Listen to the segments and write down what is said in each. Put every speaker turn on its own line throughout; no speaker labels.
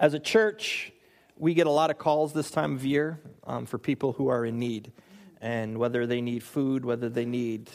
As a church, we get a lot of calls this time of year um, for people who are in need. And whether they need food, whether they need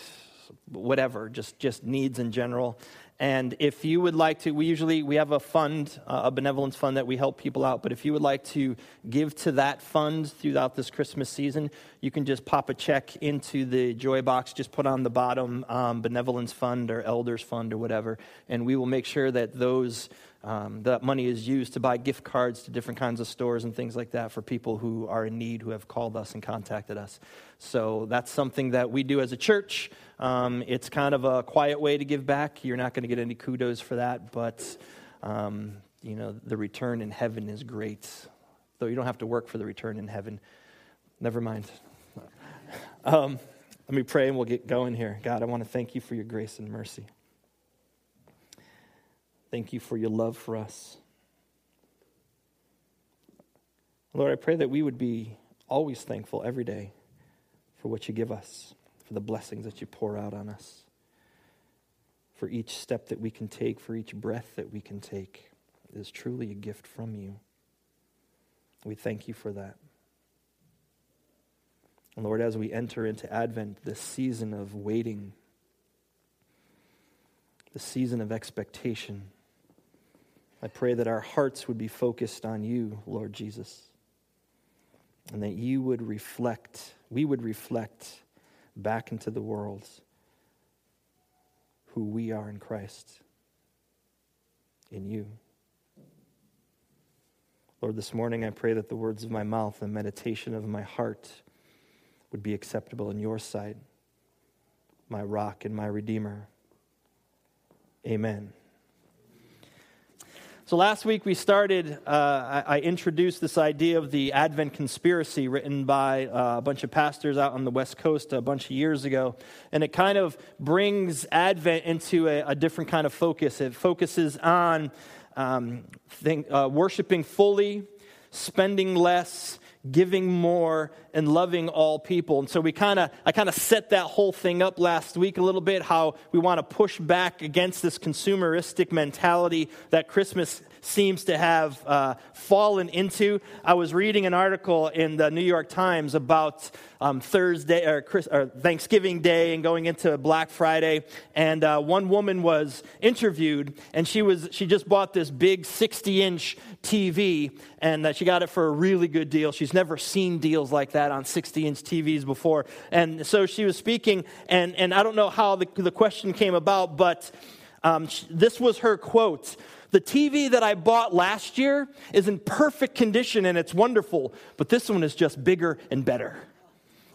whatever, just, just needs in general. And if you would like to, we usually we have a fund, uh, a benevolence fund that we help people out. But if you would like to give to that fund throughout this Christmas season, you can just pop a check into the joy box. Just put on the bottom um, benevolence fund or elders fund or whatever, and we will make sure that those um, that money is used to buy gift cards to different kinds of stores and things like that for people who are in need, who have called us and contacted us. So that's something that we do as a church. Um, it's kind of a quiet way to give back. You're not going to get any kudos for that, but um, you know the return in heaven is great. Though you don't have to work for the return in heaven. Never mind. Um, let me pray and we'll get going here. God, I want to thank you for your grace and mercy. Thank you for your love for us. Lord, I pray that we would be always thankful every day for what you give us, for the blessings that you pour out on us, for each step that we can take, for each breath that we can take. It is truly a gift from you. We thank you for that. And Lord, as we enter into Advent, this season of waiting, the season of expectation, I pray that our hearts would be focused on you, Lord Jesus, and that you would reflect, we would reflect back into the world who we are in Christ, in you. Lord, this morning I pray that the words of my mouth and meditation of my heart would be acceptable in your sight, my rock and my redeemer. Amen. So last week we started, uh, I, I, introduced this idea of the Advent conspiracy written by uh, a bunch of pastors out on the West Coast a bunch of years ago. And it kind of brings Advent into a, a different kind of focus. It focuses on um, think, uh, worshiping fully, spending less, giving more and loving all people. And so we kind of I kind of set that whole thing up last week a little bit how we want to push back against this consumeristic mentality that Christmas seems to have uh, fallen into. I was reading an article in the New York Times about um, Thursday or, Chris, or, Thanksgiving Day and going into Black Friday, and uh, one woman was interviewed, and she was she just bought this big 60-inch TV, and uh, she got it for a really good deal. She's never seen deals like that on 60-inch TVs before, and so she was speaking, and and I don't know how the, the question came about, but. Um, this was her quote. The TV that I bought last year is in perfect condition and it's wonderful, but this one is just bigger and better.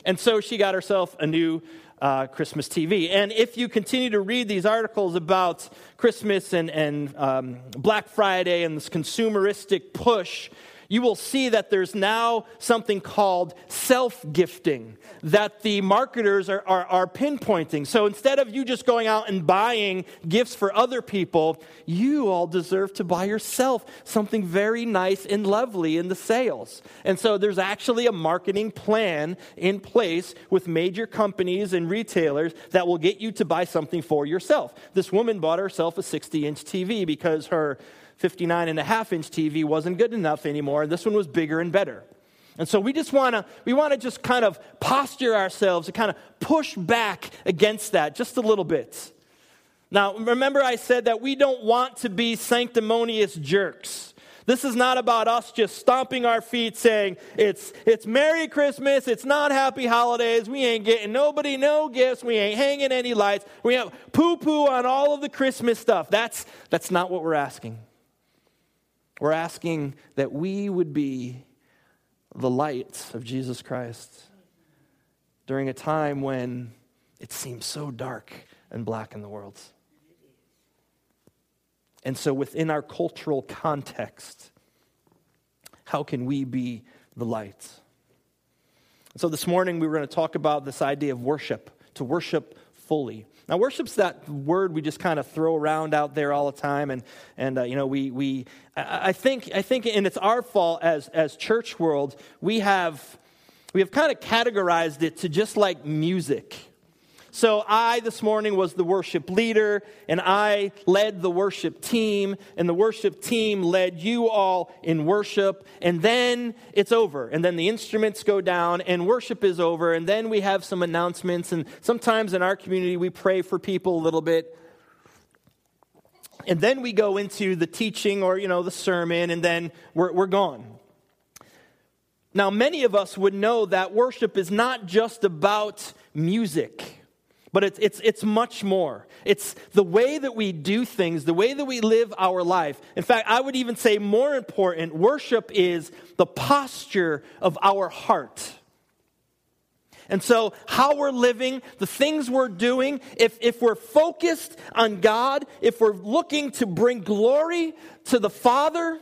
And so she got herself a new uh, Christmas TV. And if you continue to read these articles about Christmas and, and um, Black Friday and this consumeristic push, you will see that there's now something called self gifting that the marketers are, are, are, pinpointing. So instead of you just going out and buying gifts for other people, you all deserve to buy yourself something very nice and lovely in the sales. And so there's actually a marketing plan in place with major companies and retailers that will get you to buy something for yourself. This woman bought herself a 60 inch TV because her 59 and a half inch TV wasn't good enough anymore. And this one was bigger and better. And so we just want to we want to just kind of posture ourselves to kind of push back against that just a little bit. Now, remember I said that we don't want to be sanctimonious jerks. This is not about us just stomping our feet saying, it's, it's Merry Christmas, it's not Happy Holidays, we ain't getting nobody no gifts, we ain't hanging any lights, we have poo poo on all of the Christmas stuff. That's, that's not what we're asking. We're asking that we would be the light of Jesus Christ during a time when it seems so dark and black in the world. And so, within our cultural context, how can we be the light? So, this morning we were going to talk about this idea of worship, to worship fully. Now, worship's that word we just kind of throw around out there all the time, and and uh, you know we we I think I think and it's our fault as as church world we have we have kind of categorized it to just like music. So I this morning was the worship leader, and I led the worship team, and the worship team led you all in worship, and then it's over. And then the instruments go down, and worship is over, and then we have some announcements, and sometimes in our community we pray for people a little bit. And then we go into the teaching or, you know, the sermon, and then we're, we're gone. Now, many of us would know that worship is not just about music, but it's, it's, it's much more. It's the way that we do things, the way that we live our life. In fact, I would even say more important, worship is the posture of our heart. And so, how we're living, the things we're doing, if, if we're focused on God, if we're looking to bring glory to the Father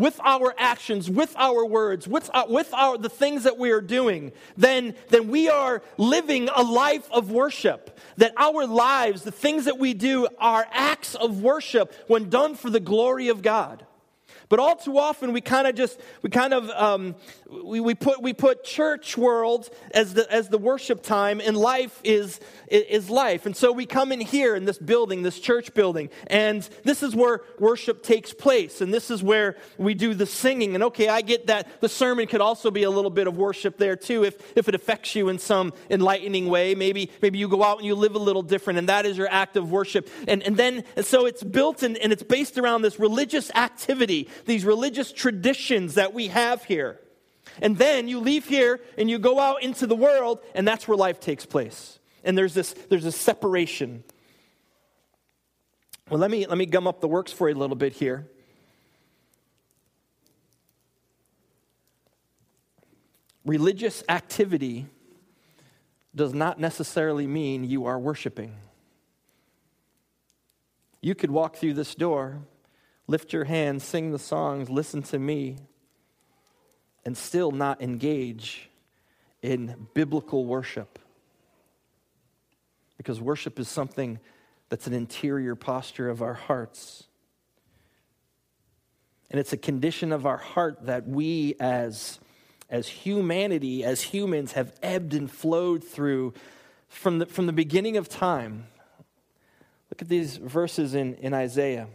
with our actions, with our words, with, our, uh, with our, the things that we are doing, then, then we are living a life of worship. That our lives, the things that we do, are acts of worship when done for the glory of God. But all too often, we kind of just, we kind of, um, we, we, put, we put church world as the, as the worship time, and life is, is life. And so we come in here in this building, this church building, and this is where worship takes place, and this is where we do the singing. And okay, I get that the sermon could also be a little bit of worship there too, if, if it affects you in some enlightening way. Maybe, maybe you go out and you live a little different, and that is your act of worship. And, and then, and so it's built in, and it's based around this religious activity these religious traditions that we have here. And then you leave here and you go out into the world, and that's where life takes place. And there's this, there's a separation. Well, let me, let me gum up the works for you a little bit here. Religious activity does not necessarily mean you are worshiping. You could walk through this door lift your hands, sing the songs, listen to me, and still not engage in biblical worship. Because worship is something that's an interior posture of our hearts. And it's a condition of our heart that we, as, as humanity, as humans, have ebbed and flowed through from the, from the beginning of time. Look at these verses in, in Isaiah.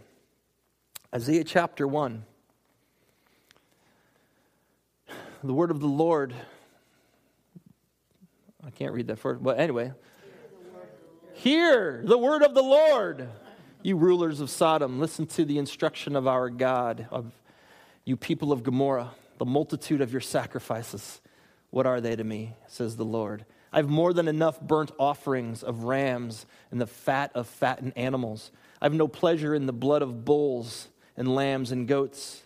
Isaiah chapter 1. The word of the Lord. I can't read that first, but anyway. Hear the word of the Lord. You rulers of Sodom, listen to the instruction of our God, of you people of Gomorrah, the multitude of your sacrifices. What are they to me, says the Lord? I have more than enough burnt offerings of rams and the fat of fattened animals. I have no pleasure in the blood of bulls and lambs and goats.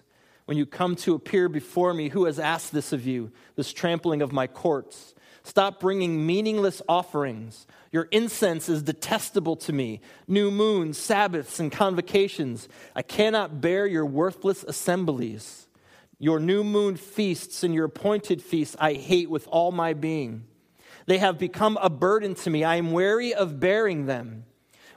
When you come to appear before me, who has asked this of you, this trampling of my courts? Stop bringing meaningless offerings. Your incense is detestable to me. New moons, Sabbaths, and convocations. I cannot bear your worthless assemblies. Your new moon feasts and your appointed feasts I hate with all my being. They have become a burden to me. I am weary of bearing them.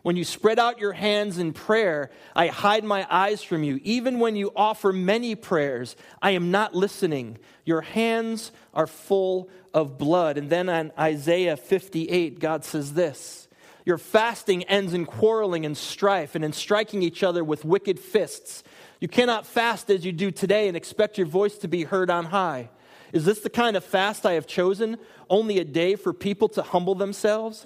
When you spread out your hands in prayer, I hide my eyes from you. Even when you offer many prayers, I am not listening. Your hands are full of blood. And then on Isaiah 58, God says this Your fasting ends in quarreling and strife and in striking each other with wicked fists. You cannot fast as you do today and expect your voice to be heard on high. Is this the kind of fast I have chosen? Only a day for people to humble themselves?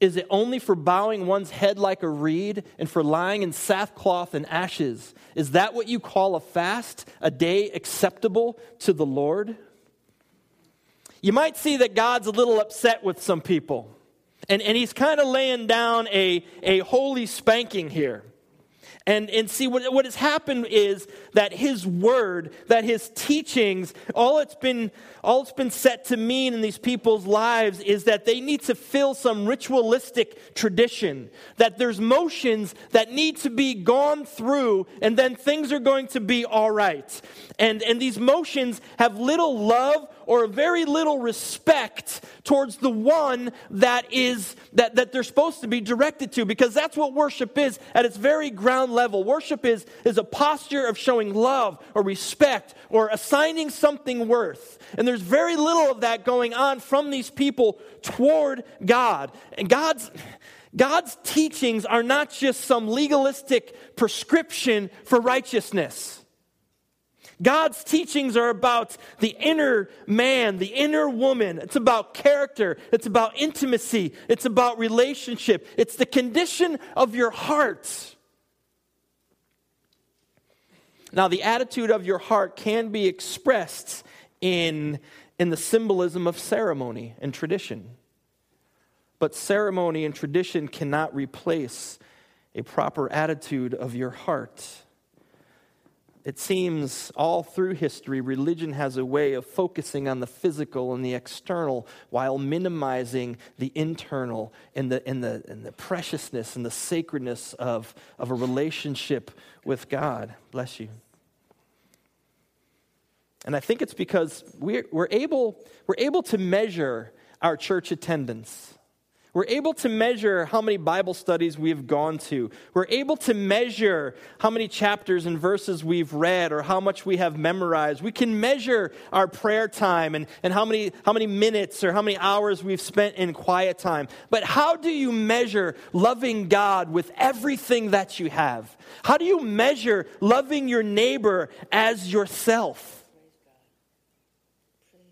Is it only for bowing one's head like a reed and for lying in sackcloth and ashes? Is that what you call a fast, a day acceptable to the Lord? You might see that God's a little upset with some people, and, and he's kind of laying down a, a holy spanking here. And, and see, what, what has happened is that his word, that his teachings, all it's, been, all it's been set to mean in these people's lives is that they need to fill some ritualistic tradition, that there's motions that need to be gone through, and then things are going to be all right. And, and these motions have little love or very little respect towards the one that is that, that they're supposed to be directed to because that's what worship is at its very ground level. Worship is, is a posture of showing love or respect or assigning something worth. And there's very little of that going on from these people toward God. And God's God's teachings are not just some legalistic prescription for righteousness. God's teachings are about the inner man, the inner woman. It's about character. It's about intimacy. It's about relationship. It's the condition of your heart. Now, the attitude of your heart can be expressed in, in the symbolism of ceremony and tradition. But ceremony and tradition cannot replace a proper attitude of your heart. It seems all through history, religion has a way of focusing on the physical and the external while minimizing the internal and the, and the, and the preciousness and the sacredness of, of a relationship with God. Bless you. And I think it's because we're, we're, able, we're able to measure our church attendance we're able to measure how many Bible studies we've gone to. We're able to measure how many chapters and verses we've read or how much we have memorized. We can measure our prayer time and, and how, many, how many minutes or how many hours we've spent in quiet time. But how do you measure loving God with everything that you have? How do you measure loving your neighbor as yourself?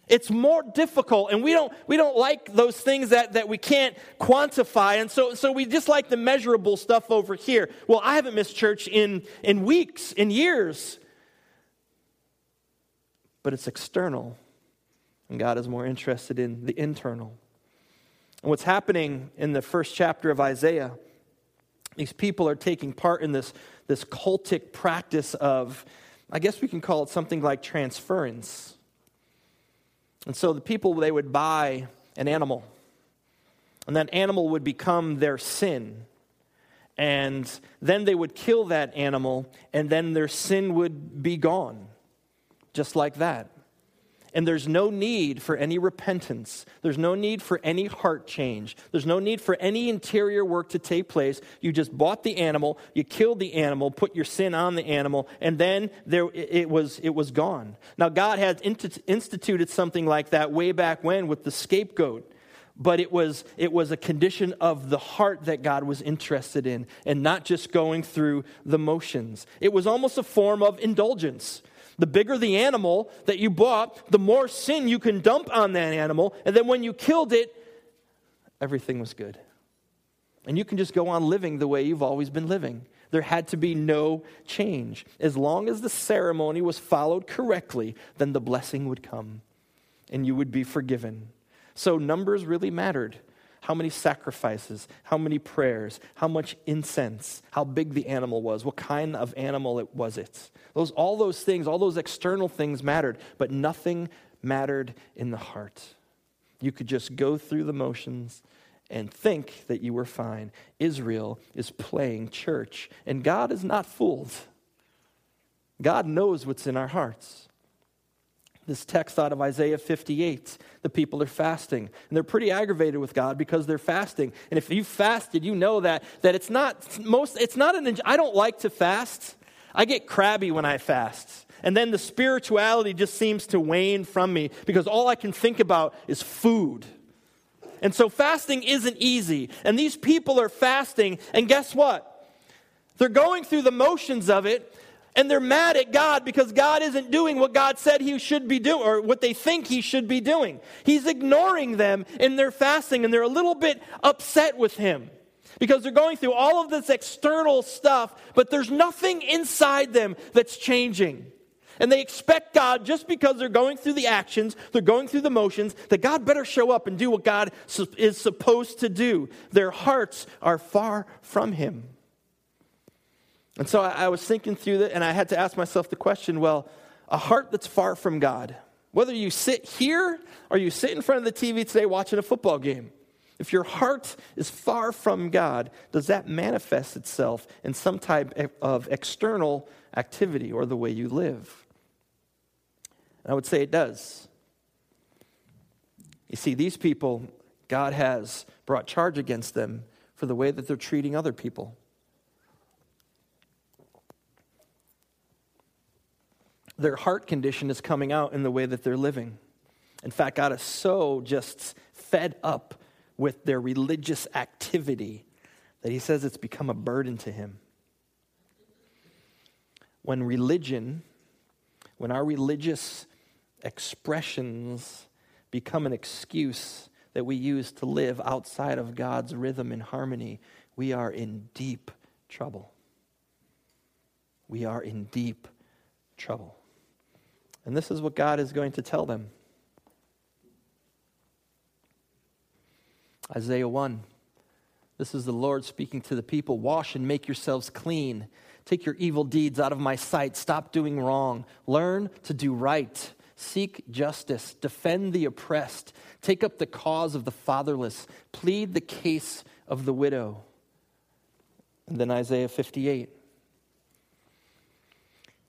It's more difficult, and we don't, we don't like those things that, that we can't quantify. And so, so we just like the measurable stuff over here. Well, I haven't missed church in, in weeks, in years. But it's external, and God is more interested in the internal. And what's happening in the first chapter of Isaiah, these people are taking part in this, this cultic practice of, I guess we can call it something like transference and so the people, they would buy an animal, and that animal would become their sin. And then they would kill that animal, and then their sin would be gone, just like that. And there's no need for any repentance. There's no need for any heart change. There's no need for any interior work to take place. You just bought the animal, you killed the animal, put your sin on the animal, and then there, it, was, it was gone. Now, God had instituted something like that way back when with the scapegoat but it was, it was a condition of the heart that God was interested in and not just going through the motions. It was almost a form of indulgence. The bigger the animal that you bought, the more sin you can dump on that animal. And then when you killed it, everything was good. And you can just go on living the way you've always been living. There had to be no change. As long as the ceremony was followed correctly, then the blessing would come and you would be forgiven. So numbers really mattered how many sacrifices, how many prayers, how much incense, how big the animal was, what kind of animal it was it. Those, all those things, all those external things mattered, but nothing mattered in the heart. You could just go through the motions and think that you were fine. Israel is playing church, and God is not fooled. God knows what's in our hearts this text out of Isaiah 58. The people are fasting. And they're pretty aggravated with God because they're fasting. And if you fasted, you know that, that it's not most, it's not an, I don't like to fast. I get crabby when I fast. And then the spirituality just seems to wane from me because all I can think about is food. And so fasting isn't easy. And these people are fasting, and guess what? They're going through the motions of it, and they're mad at God because God isn't doing what God said he should be doing or what they think he should be doing. He's ignoring them in their fasting and they're a little bit upset with him because they're going through all of this external stuff, but there's nothing inside them that's changing. And they expect God, just because they're going through the actions, they're going through the motions, that God better show up and do what God is supposed to do. Their hearts are far from Him. And so I, I was thinking through that, and I had to ask myself the question well, a heart that's far from God, whether you sit here or you sit in front of the TV today watching a football game, if your heart is far from God, does that manifest itself in some type of external activity or the way you live? And I would say it does. You see, these people, God has brought charge against them for the way that they're treating other people. Their heart condition is coming out in the way that they're living. In fact, God is so just fed up with their religious activity that he says it's become a burden to him. When religion, when our religious expressions become an excuse that we use to live outside of God's rhythm and harmony, we are in deep trouble. We are in deep trouble. And this is what God is going to tell them. Isaiah 1. This is the Lord speaking to the people Wash and make yourselves clean. Take your evil deeds out of my sight. Stop doing wrong. Learn to do right. Seek justice. Defend the oppressed. Take up the cause of the fatherless. Plead the case of the widow. And then Isaiah 58.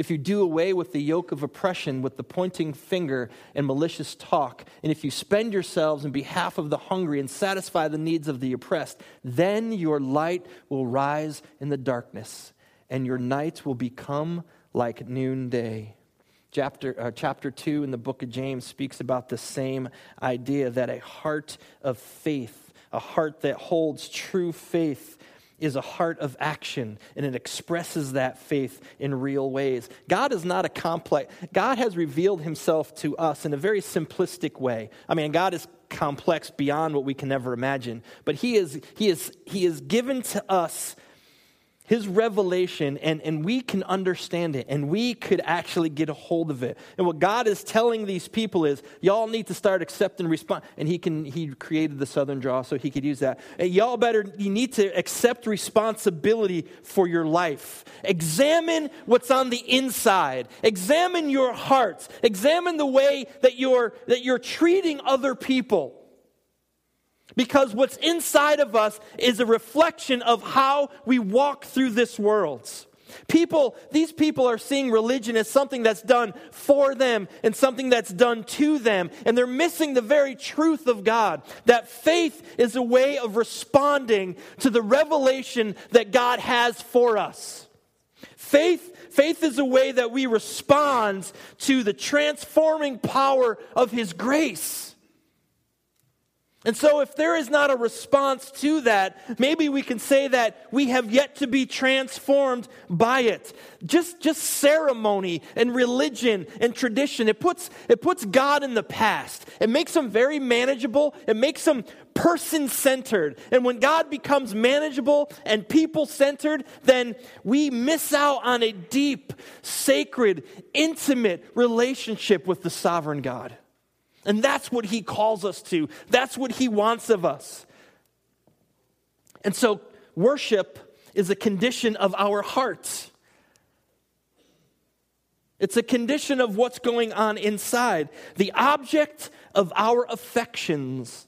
If you do away with the yoke of oppression, with the pointing finger and malicious talk, and if you spend yourselves in behalf of the hungry and satisfy the needs of the oppressed, then your light will rise in the darkness, and your nights will become like noonday. Chapter, uh, chapter 2 in the book of James speaks about the same idea that a heart of faith, a heart that holds true faith, is a heart of action and it expresses that faith in real ways. God is not a complex, God has revealed himself to us in a very simplistic way. I mean, God is complex beyond what we can ever imagine, but he is, he is, he is given to us his revelation, and, and we can understand it, and we could actually get a hold of it. And what God is telling these people is, y'all need to start accepting response. And he can he created the southern draw, so he could use that. And y'all better you need to accept responsibility for your life. Examine what's on the inside. Examine your hearts. Examine the way that you're that you're treating other people. Because what's inside of us is a reflection of how we walk through this world. People, these people are seeing religion as something that's done for them and something that's done to them. And they're missing the very truth of God. That faith is a way of responding to the revelation that God has for us. Faith, faith is a way that we respond to the transforming power of His grace. And so, if there is not a response to that, maybe we can say that we have yet to be transformed by it. Just, just ceremony and religion and tradition, it puts, it puts God in the past. It makes him very manageable, it makes him person centered. And when God becomes manageable and people centered, then we miss out on a deep, sacred, intimate relationship with the sovereign God. And that's what he calls us to. That's what he wants of us. And so, worship is a condition of our hearts. It's a condition of what's going on inside. The object of our affections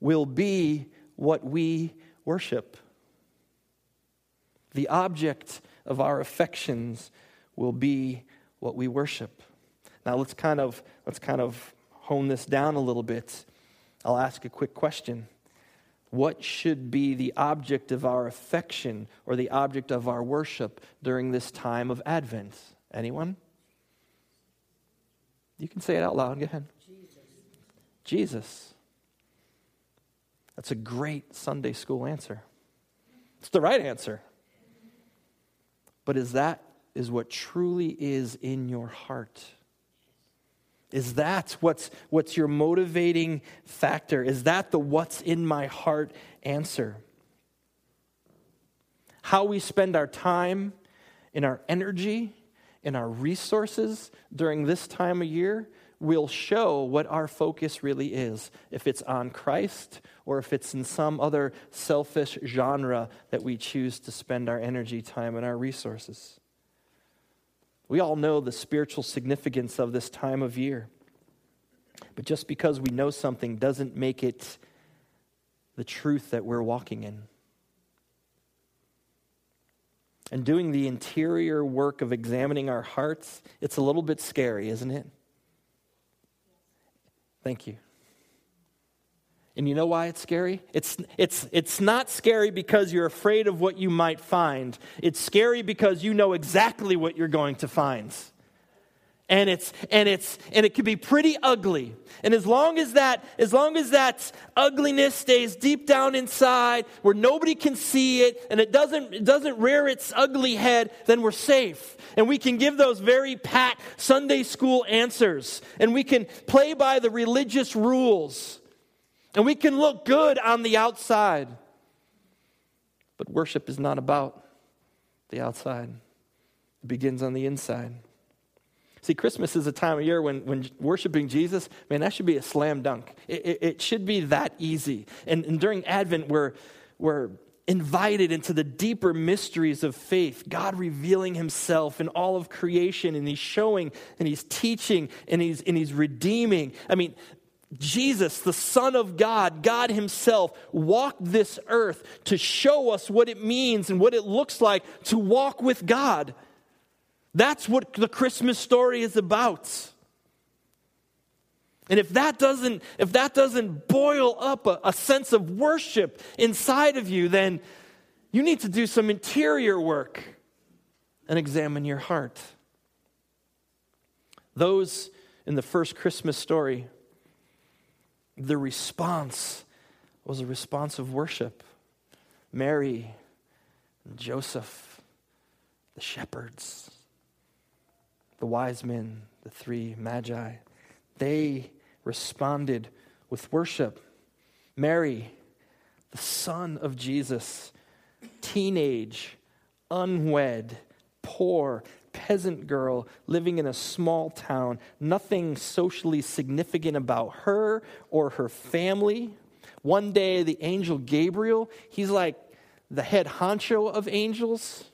will be what we worship. The object of our affections will be what we worship. Now let's kind of let's kind of hone this down a little bit, I'll ask a quick question. What should be the object of our affection or the object of our worship during this time of Advent? Anyone? You can say it out loud. Go ahead. Jesus. Jesus. That's a great Sunday school answer. It's the right answer. But is that is what truly is in your heart? Is that what's, what's your motivating factor? Is that the what's in my heart answer? How we spend our time in our energy in our resources during this time of year will show what our focus really is. If it's on Christ or if it's in some other selfish genre that we choose to spend our energy, time, and our resources. We all know the spiritual significance of this time of year. But just because we know something doesn't make it the truth that we're walking in. And doing the interior work of examining our hearts, it's a little bit scary, isn't it? Thank you. And you know why it's scary? It's, it's, it's not scary because you're afraid of what you might find. It's scary because you know exactly what you're going to find. And it's and it's and it can be pretty ugly. And as long as that as long as that ugliness stays deep down inside where nobody can see it and it doesn't it doesn't rear its ugly head, then we're safe. And we can give those very pat Sunday school answers. And we can play by the religious rules. And we can look good on the outside. But worship is not about the outside, it begins on the inside. See, Christmas is a time of year when, when worshiping Jesus, man, that should be a slam dunk. It, it, it should be that easy. And, and during Advent, we're, we're invited into the deeper mysteries of faith, God revealing himself in all of creation, and he's showing and he's teaching and he's, and he's redeeming. I mean, Jesus, the Son of God, God Himself, walked this earth to show us what it means and what it looks like to walk with God. That's what the Christmas story is about. And if that doesn't, if that doesn't boil up a, a sense of worship inside of you, then you need to do some interior work and examine your heart. Those in the first Christmas story the response was a response of worship. Mary, Joseph, the shepherds, the wise men, the three magi, they responded with worship. Mary, the son of Jesus, teenage, unwed, poor, peasant girl living in a small town, nothing socially significant about her or her family. One day, the angel Gabriel, he's like the head honcho of angels.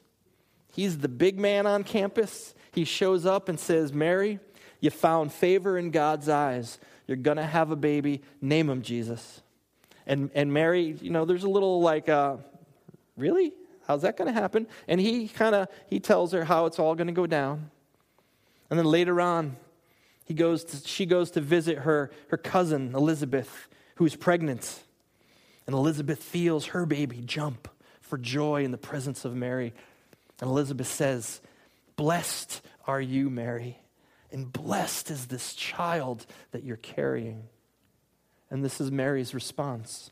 He's the big man on campus. He shows up and says, Mary, you found favor in God's eyes. You're going to have a baby. Name him Jesus. And, and Mary, you know, there's a little like, uh, really? How's that going to happen? And he kind of he tells her how it's all going to go down. And then later on, he goes to, she goes to visit her, her cousin, Elizabeth, who's pregnant. And Elizabeth feels her baby jump for joy in the presence of Mary. And Elizabeth says, Blessed are you, Mary, and blessed is this child that you're carrying. And this is Mary's response.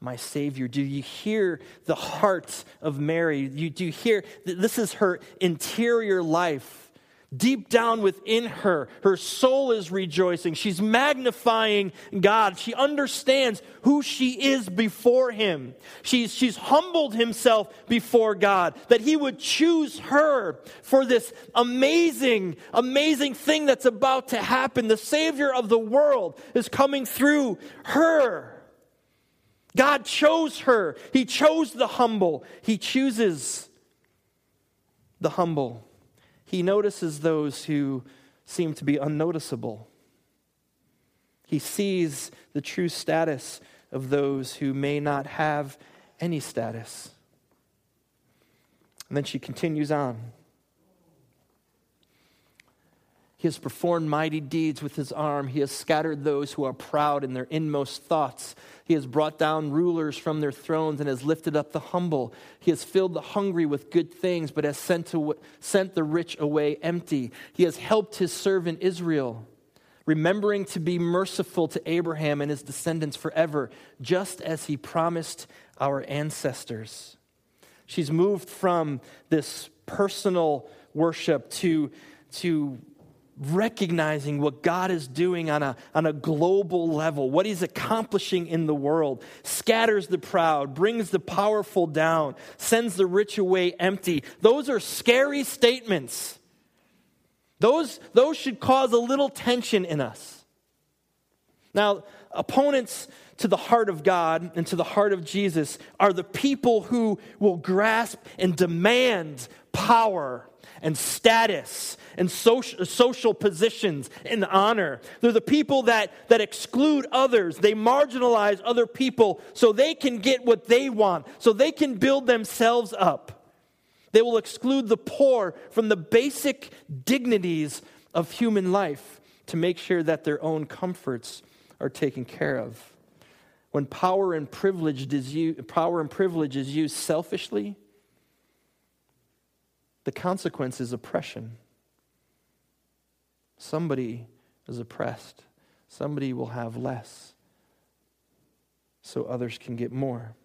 my Savior. Do you hear the heart of Mary? You, do you hear this is her interior life? Deep down within her, her soul is rejoicing. She's magnifying God. She understands who she is before Him. She's, she's humbled himself before God, that He would choose her for this amazing, amazing thing that's about to happen. The Savior of the world is coming through her. God chose her. He chose the humble. He chooses the humble he notices those who seem to be unnoticeable. He sees the true status of those who may not have any status. And then she continues on. He has performed mighty deeds with his arm. He has scattered those who are proud in their inmost thoughts. He has brought down rulers from their thrones and has lifted up the humble. He has filled the hungry with good things, but has sent, to, sent the rich away empty. He has helped his servant Israel, remembering to be merciful to Abraham and his descendants forever, just as he promised our ancestors. She's moved from this personal worship to, to recognizing what God is doing on a, on a global level, what He's accomplishing in the world, scatters the proud, brings the powerful down, sends the rich away empty. Those are scary statements. Those, those should cause a little tension in us. Now, opponents to the heart of God and to the heart of Jesus are the people who will grasp and demand power and status and social, social positions and honor. They're the people that, that exclude others. They marginalize other people so they can get what they want, so they can build themselves up. They will exclude the poor from the basic dignities of human life to make sure that their own comforts are taken care of. When power and privilege is used, power and privilege is used selfishly, the consequence is oppression. Somebody is oppressed, somebody will have less, so others can get more.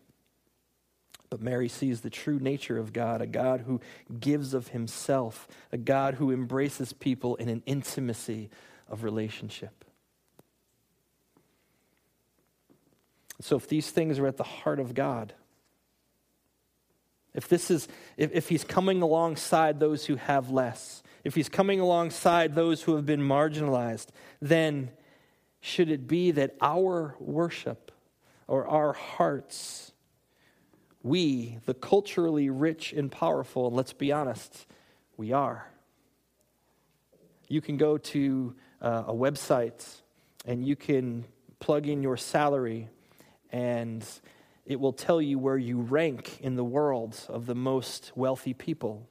But Mary sees the true nature of God, a God who gives of himself, a God who embraces people in an intimacy of relationship. So, if these things are at the heart of God, if this is, if, if he's coming alongside those who have less, if he's coming alongside those who have been marginalized, then should it be that our worship or our hearts, we, the culturally rich and powerful, and let's be honest, we are. You can go to uh, a website and you can plug in your salary and it will tell you where you rank in the world of the most wealthy people.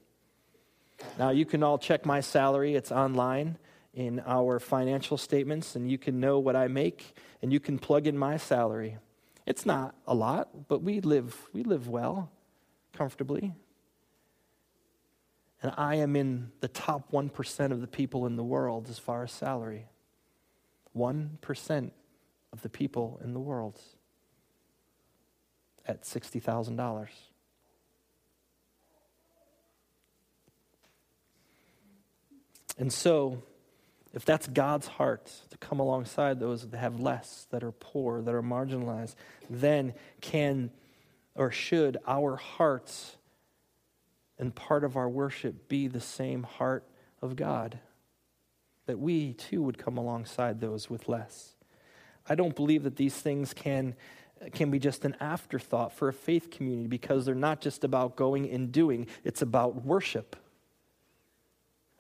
Now, you can all check my salary, it's online in our financial statements, and you can know what I make, and you can plug in my salary. It's not a lot, but we live, we live well, comfortably. And I am in the top 1% of the people in the world as far as salary. 1% of the people in the world at $60,000. And so, if that's God's heart to come alongside those that have less, that are poor, that are marginalized, then can or should our hearts and part of our worship be the same heart of God? That we too would come alongside those with less. I don't believe that these things can can be just an afterthought for a faith community because they're not just about going and doing, it's about worship.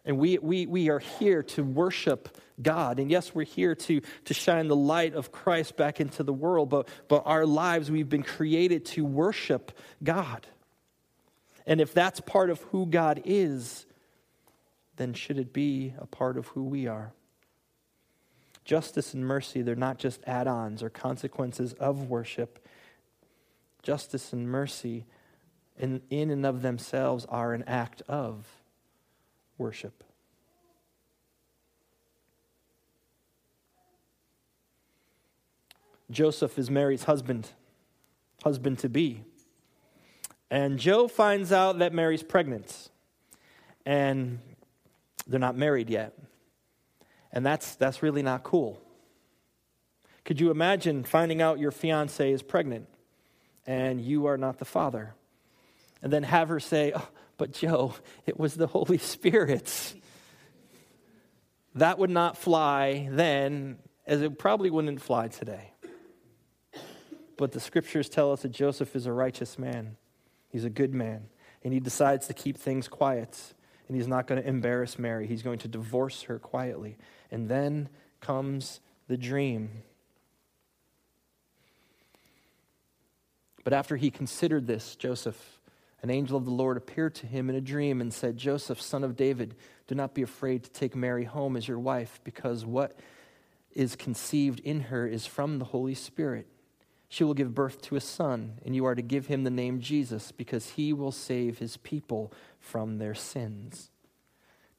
And we, we, we are here to worship God. And yes, we're here to, to shine the light of Christ back into the world, but, but our lives, we've been created to worship God. And if that's part of who God is, then should it be a part of who we are? Justice and mercy, they're not just add ons or consequences of worship. Justice and mercy, in, in and of themselves, are an act of worship. Joseph is Mary's husband, husband to be. And Joe finds out that Mary's pregnant. And they're not married yet. And that's, that's really not cool. Could you imagine finding out your fiance is pregnant and you are not the father? And then have her say, oh, But Joe, it was the Holy Spirit. That would not fly then, as it probably wouldn't fly today. But the scriptures tell us that Joseph is a righteous man, he's a good man, and he decides to keep things quiet. And he's not going to embarrass Mary. He's going to divorce her quietly. And then comes the dream. But after he considered this, Joseph, an angel of the Lord appeared to him in a dream and said, Joseph, son of David, do not be afraid to take Mary home as your wife, because what is conceived in her is from the Holy Spirit. She will give birth to a son, and you are to give him the name Jesus, because he will save his people from their sins.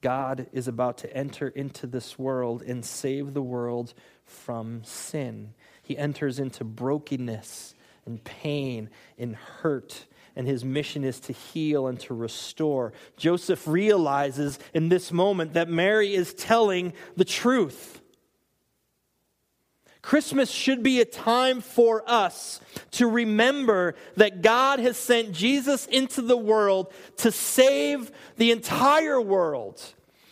God is about to enter into this world and save the world from sin. He enters into brokenness and pain and hurt and his mission is to heal and to restore. Joseph realizes in this moment that Mary is telling the truth. Christmas should be a time for us to remember that God has sent Jesus into the world to save the entire world.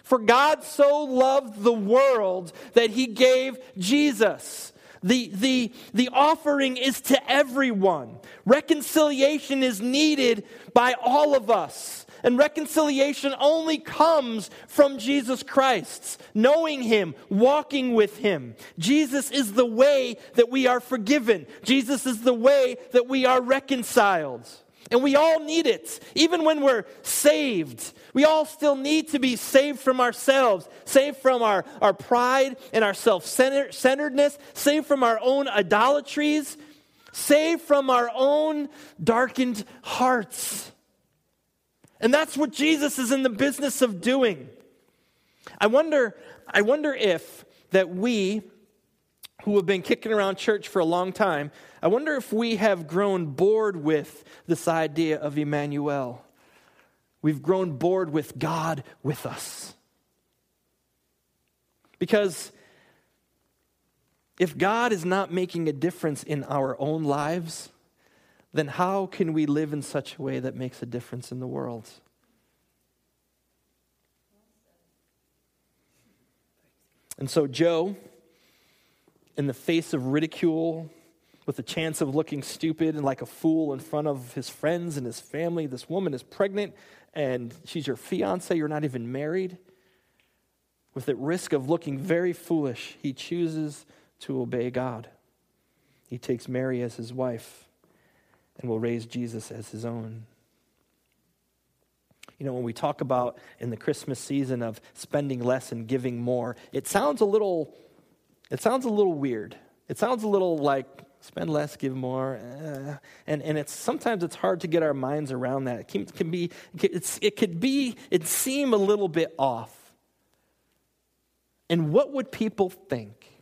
For God so loved the world that he gave Jesus. The, the, the offering is to everyone. Reconciliation is needed by all of us. And reconciliation only comes from Jesus Christ, knowing Him, walking with Him. Jesus is the way that we are forgiven, Jesus is the way that we are reconciled. And we all need it. Even when we're saved, we all still need to be saved from ourselves, saved from our, our pride and our self centeredness, saved from our own idolatries, saved from our own darkened hearts. And that's what Jesus is in the business of doing. I wonder, I wonder if that we who have been kicking around church for a long time, I wonder if we have grown bored with this idea of Emmanuel. We've grown bored with God with us. Because if God is not making a difference in our own lives, then how can we live in such a way that makes a difference in the world? And so, Joe, in the face of ridicule, with the chance of looking stupid and like a fool in front of his friends and his family, this woman is pregnant and she's your fiance, you're not even married. With the risk of looking very foolish, he chooses to obey God. He takes Mary as his wife and will raise Jesus as his own. You know, when we talk about in the Christmas season of spending less and giving more, it sounds a little it sounds a little weird. It sounds a little like spend less, give more. Uh, and, and it's sometimes it's hard to get our minds around that. It can, can be, it's, it could be, it seem a little bit off. And what would people think?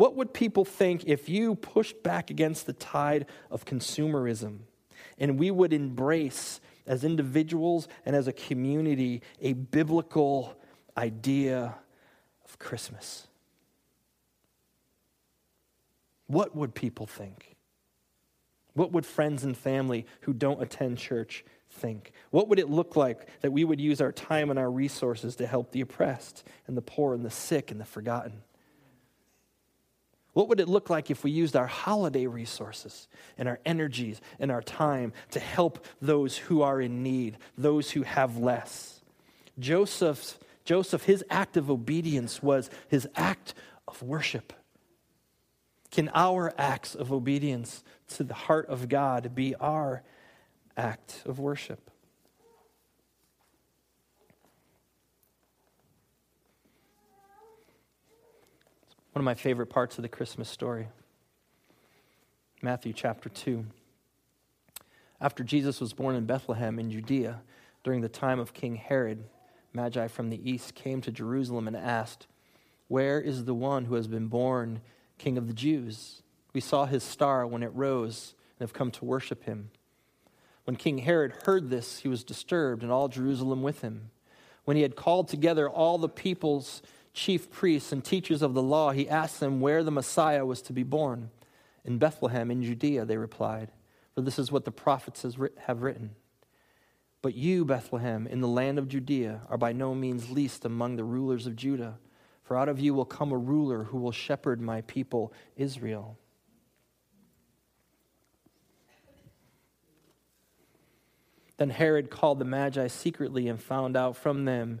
What would people think if you pushed back against the tide of consumerism and we would embrace, as individuals and as a community, a biblical idea of Christmas? What would people think? What would friends and family who don't attend church think? What would it look like that we would use our time and our resources to help the oppressed and the poor and the sick and the forgotten? What would it look like if we used our holiday resources and our energies and our time to help those who are in need, those who have less? Joseph's, Joseph, his act of obedience was his act of worship. Can our acts of obedience to the heart of God be our act of worship? One of my favorite parts of the Christmas story Matthew chapter 2. After Jesus was born in Bethlehem in Judea, during the time of King Herod, Magi from the east came to Jerusalem and asked, Where is the one who has been born King of the Jews? We saw his star when it rose and have come to worship him. When King Herod heard this, he was disturbed, and all Jerusalem with him. When he had called together all the people's chief priests and teachers of the law, he asked them where the Messiah was to be born. In Bethlehem, in Judea, they replied, for this is what the prophets have written. But you, Bethlehem, in the land of Judea, are by no means least among the rulers of Judah, for out of you will come a ruler who will shepherd my people, Israel. Then Herod called the Magi secretly and found out from them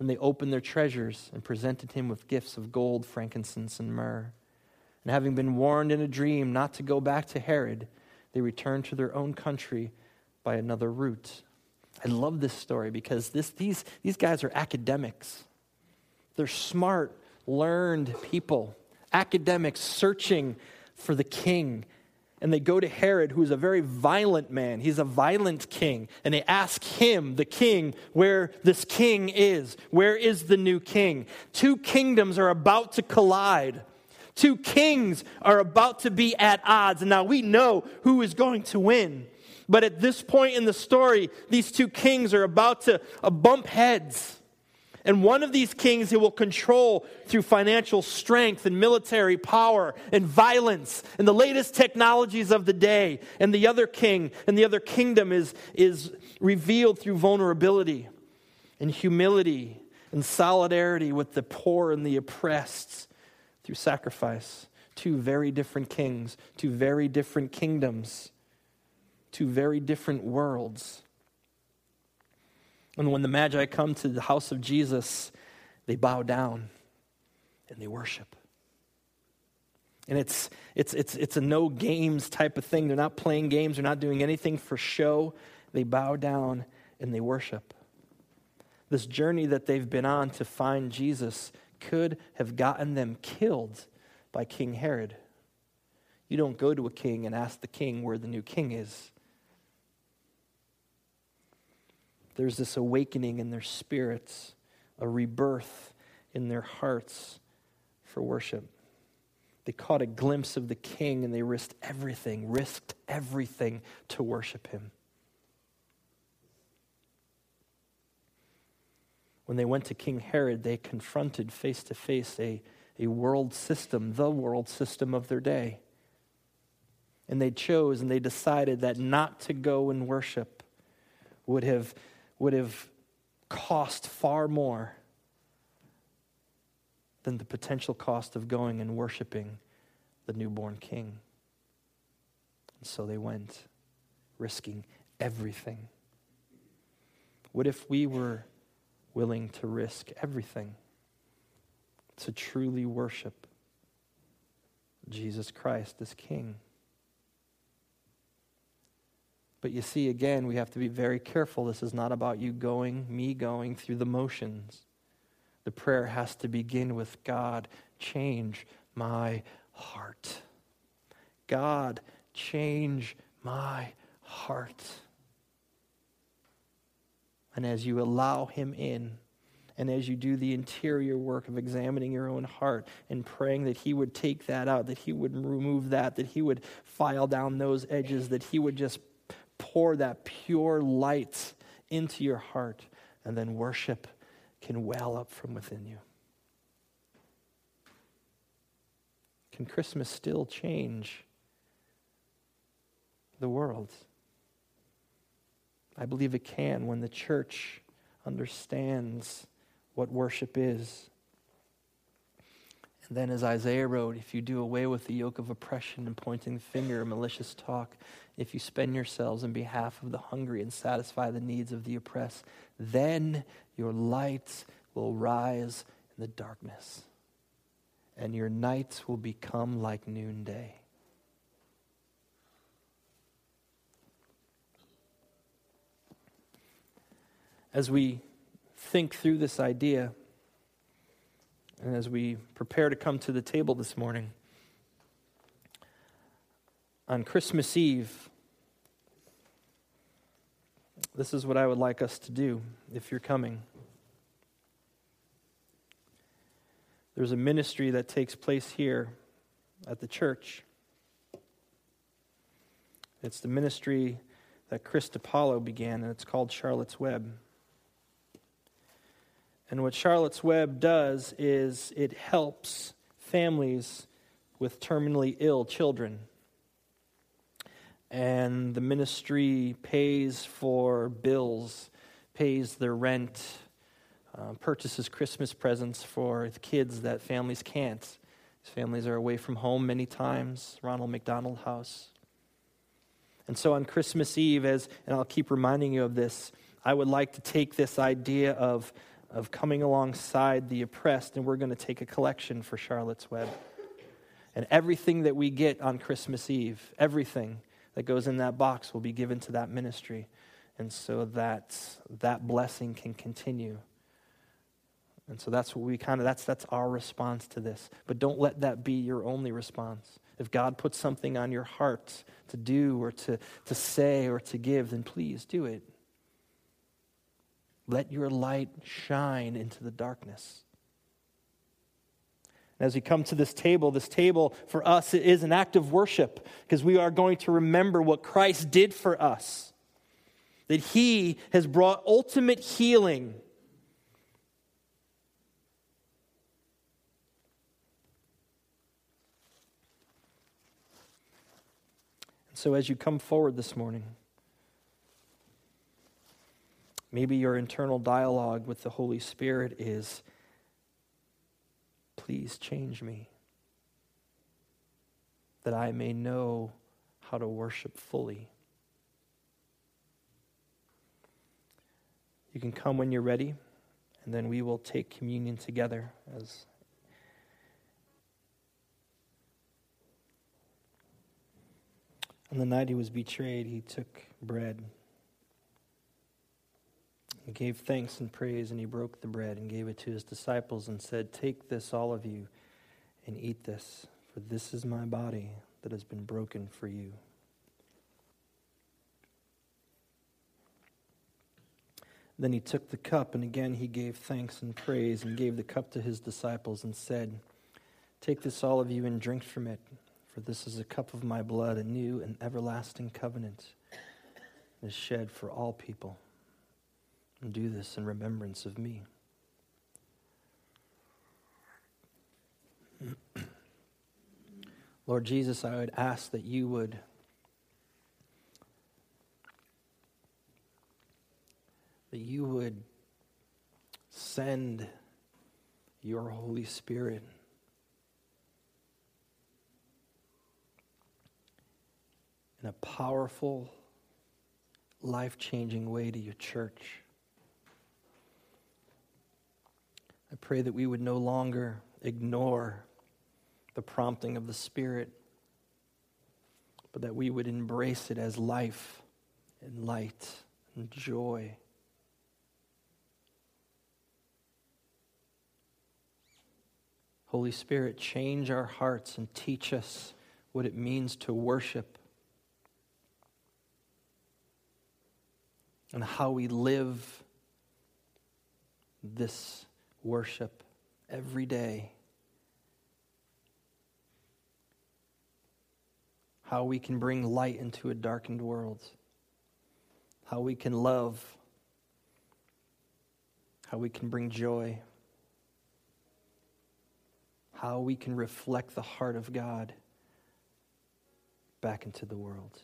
Then they opened their treasures and presented him with gifts of gold, frankincense, and myrrh. And having been warned in a dream not to go back to Herod, they returned to their own country by another route. I love this story because this, these, these guys are academics. They're smart, learned people, academics searching for the king. And they go to Herod, who's a very violent man. He's a violent king. And they ask him, the king, where this king is. Where is the new king? Two kingdoms are about to collide. Two kings are about to be at odds. And now we know who is going to win. But at this point in the story, these two kings are about to uh, bump heads. And one of these kings he will control through financial strength and military power and violence and the latest technologies of the day. And the other king and the other kingdom is, is revealed through vulnerability and humility and solidarity with the poor and the oppressed through sacrifice. Two very different kings, two very different kingdoms two very different worlds. And when the Magi come to the house of Jesus, they bow down and they worship. And it's, it's, it's, it's a no games type of thing. They're not playing games, they're not doing anything for show. They bow down and they worship. This journey that they've been on to find Jesus could have gotten them killed by King Herod. You don't go to a king and ask the king where the new king is. There's this awakening in their spirits, a rebirth in their hearts for worship. They caught a glimpse of the king and they risked everything, risked everything to worship him. When they went to King Herod, they confronted face to face a, a world system, the world system of their day. And they chose and they decided that not to go and worship would have would have cost far more than the potential cost of going and worshiping the newborn king. And so they went, risking everything. What if we were willing to risk everything to truly worship Jesus Christ as King? But you see, again, we have to be very careful. This is not about you going, me going through the motions. The prayer has to begin with God, change my heart. God, change my heart. And as you allow Him in, and as you do the interior work of examining your own heart and praying that He would take that out, that He would remove that, that He would file down those edges, that He would just pour that pure light into your heart, and then worship can well up from within you. Can Christmas still change the world? I believe it can when the church understands what worship is. Then, as Isaiah wrote, if you do away with the yoke of oppression and pointing the finger and malicious talk, if you spend yourselves in behalf of the hungry and satisfy the needs of the oppressed, then your lights will rise in the darkness, and your nights will become like noonday. As we think through this idea, and as we prepare to come to the table this morning, on Christmas Eve, this is what I would like us to do if you're coming. There's a ministry that takes place here at the church. It's the ministry that Chris DiPaolo began, and it's called Charlotte's Web. And what Charlotte's Web does is it helps families with terminally ill children and the ministry pays for bills, pays their rent, uh, purchases Christmas presents for the kids that families can't. These families are away from home many times, Ronald McDonald House. And so on Christmas Eve, as and I'll keep reminding you of this, I would like to take this idea of, of coming alongside the oppressed, and we're going to take a collection for Charlotte's Web. And everything that we get on Christmas Eve, everything, that goes in that box will be given to that ministry. And so that that blessing can continue. And so that's what we kind of that's that's our response to this. But don't let that be your only response. If God puts something on your heart to do or to, to say or to give, then please do it. Let your light shine into the darkness. And as we come to this table, this table for us is an act of worship because we are going to remember what Christ did for us. That he has brought ultimate healing. And so, as you come forward this morning, maybe your internal dialogue with the Holy Spirit is Please change me that I may know how to worship fully. You can come when you're ready, and then we will take communion together as On the night he was betrayed, he took bread. He gave thanks and praise, and he broke the bread and gave it to his disciples and said, Take this, all of you, and eat this, for this is my body that has been broken for you. Then he took the cup, and again he gave thanks and praise, and gave the cup to his disciples, and said, Take this, all of you, and drink from it, for this is a cup of my blood, a new and everlasting covenant, is shed for all people. And do this in remembrance of me. Lord Jesus, I would ask that you would that you would send your Holy Spirit in a powerful, life changing way to your church. I pray that we would no longer ignore the prompting of the Spirit, but that we would embrace it as life and light and joy. Holy Spirit, change our hearts and teach us what it means to worship and how we live this worship every day. How we can bring light into a darkened world. How we can love. How we can bring joy. How we can reflect the heart of God back into the world.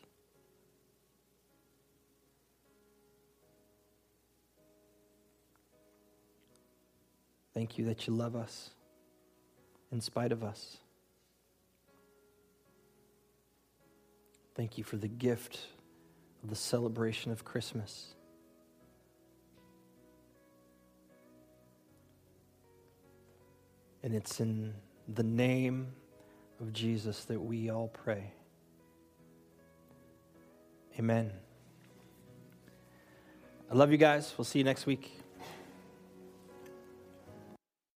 Thank you that you love us in spite of us. Thank you for the gift of the celebration of Christmas. And it's in the name of Jesus that we all pray. Amen. I love you guys. We'll see you next week.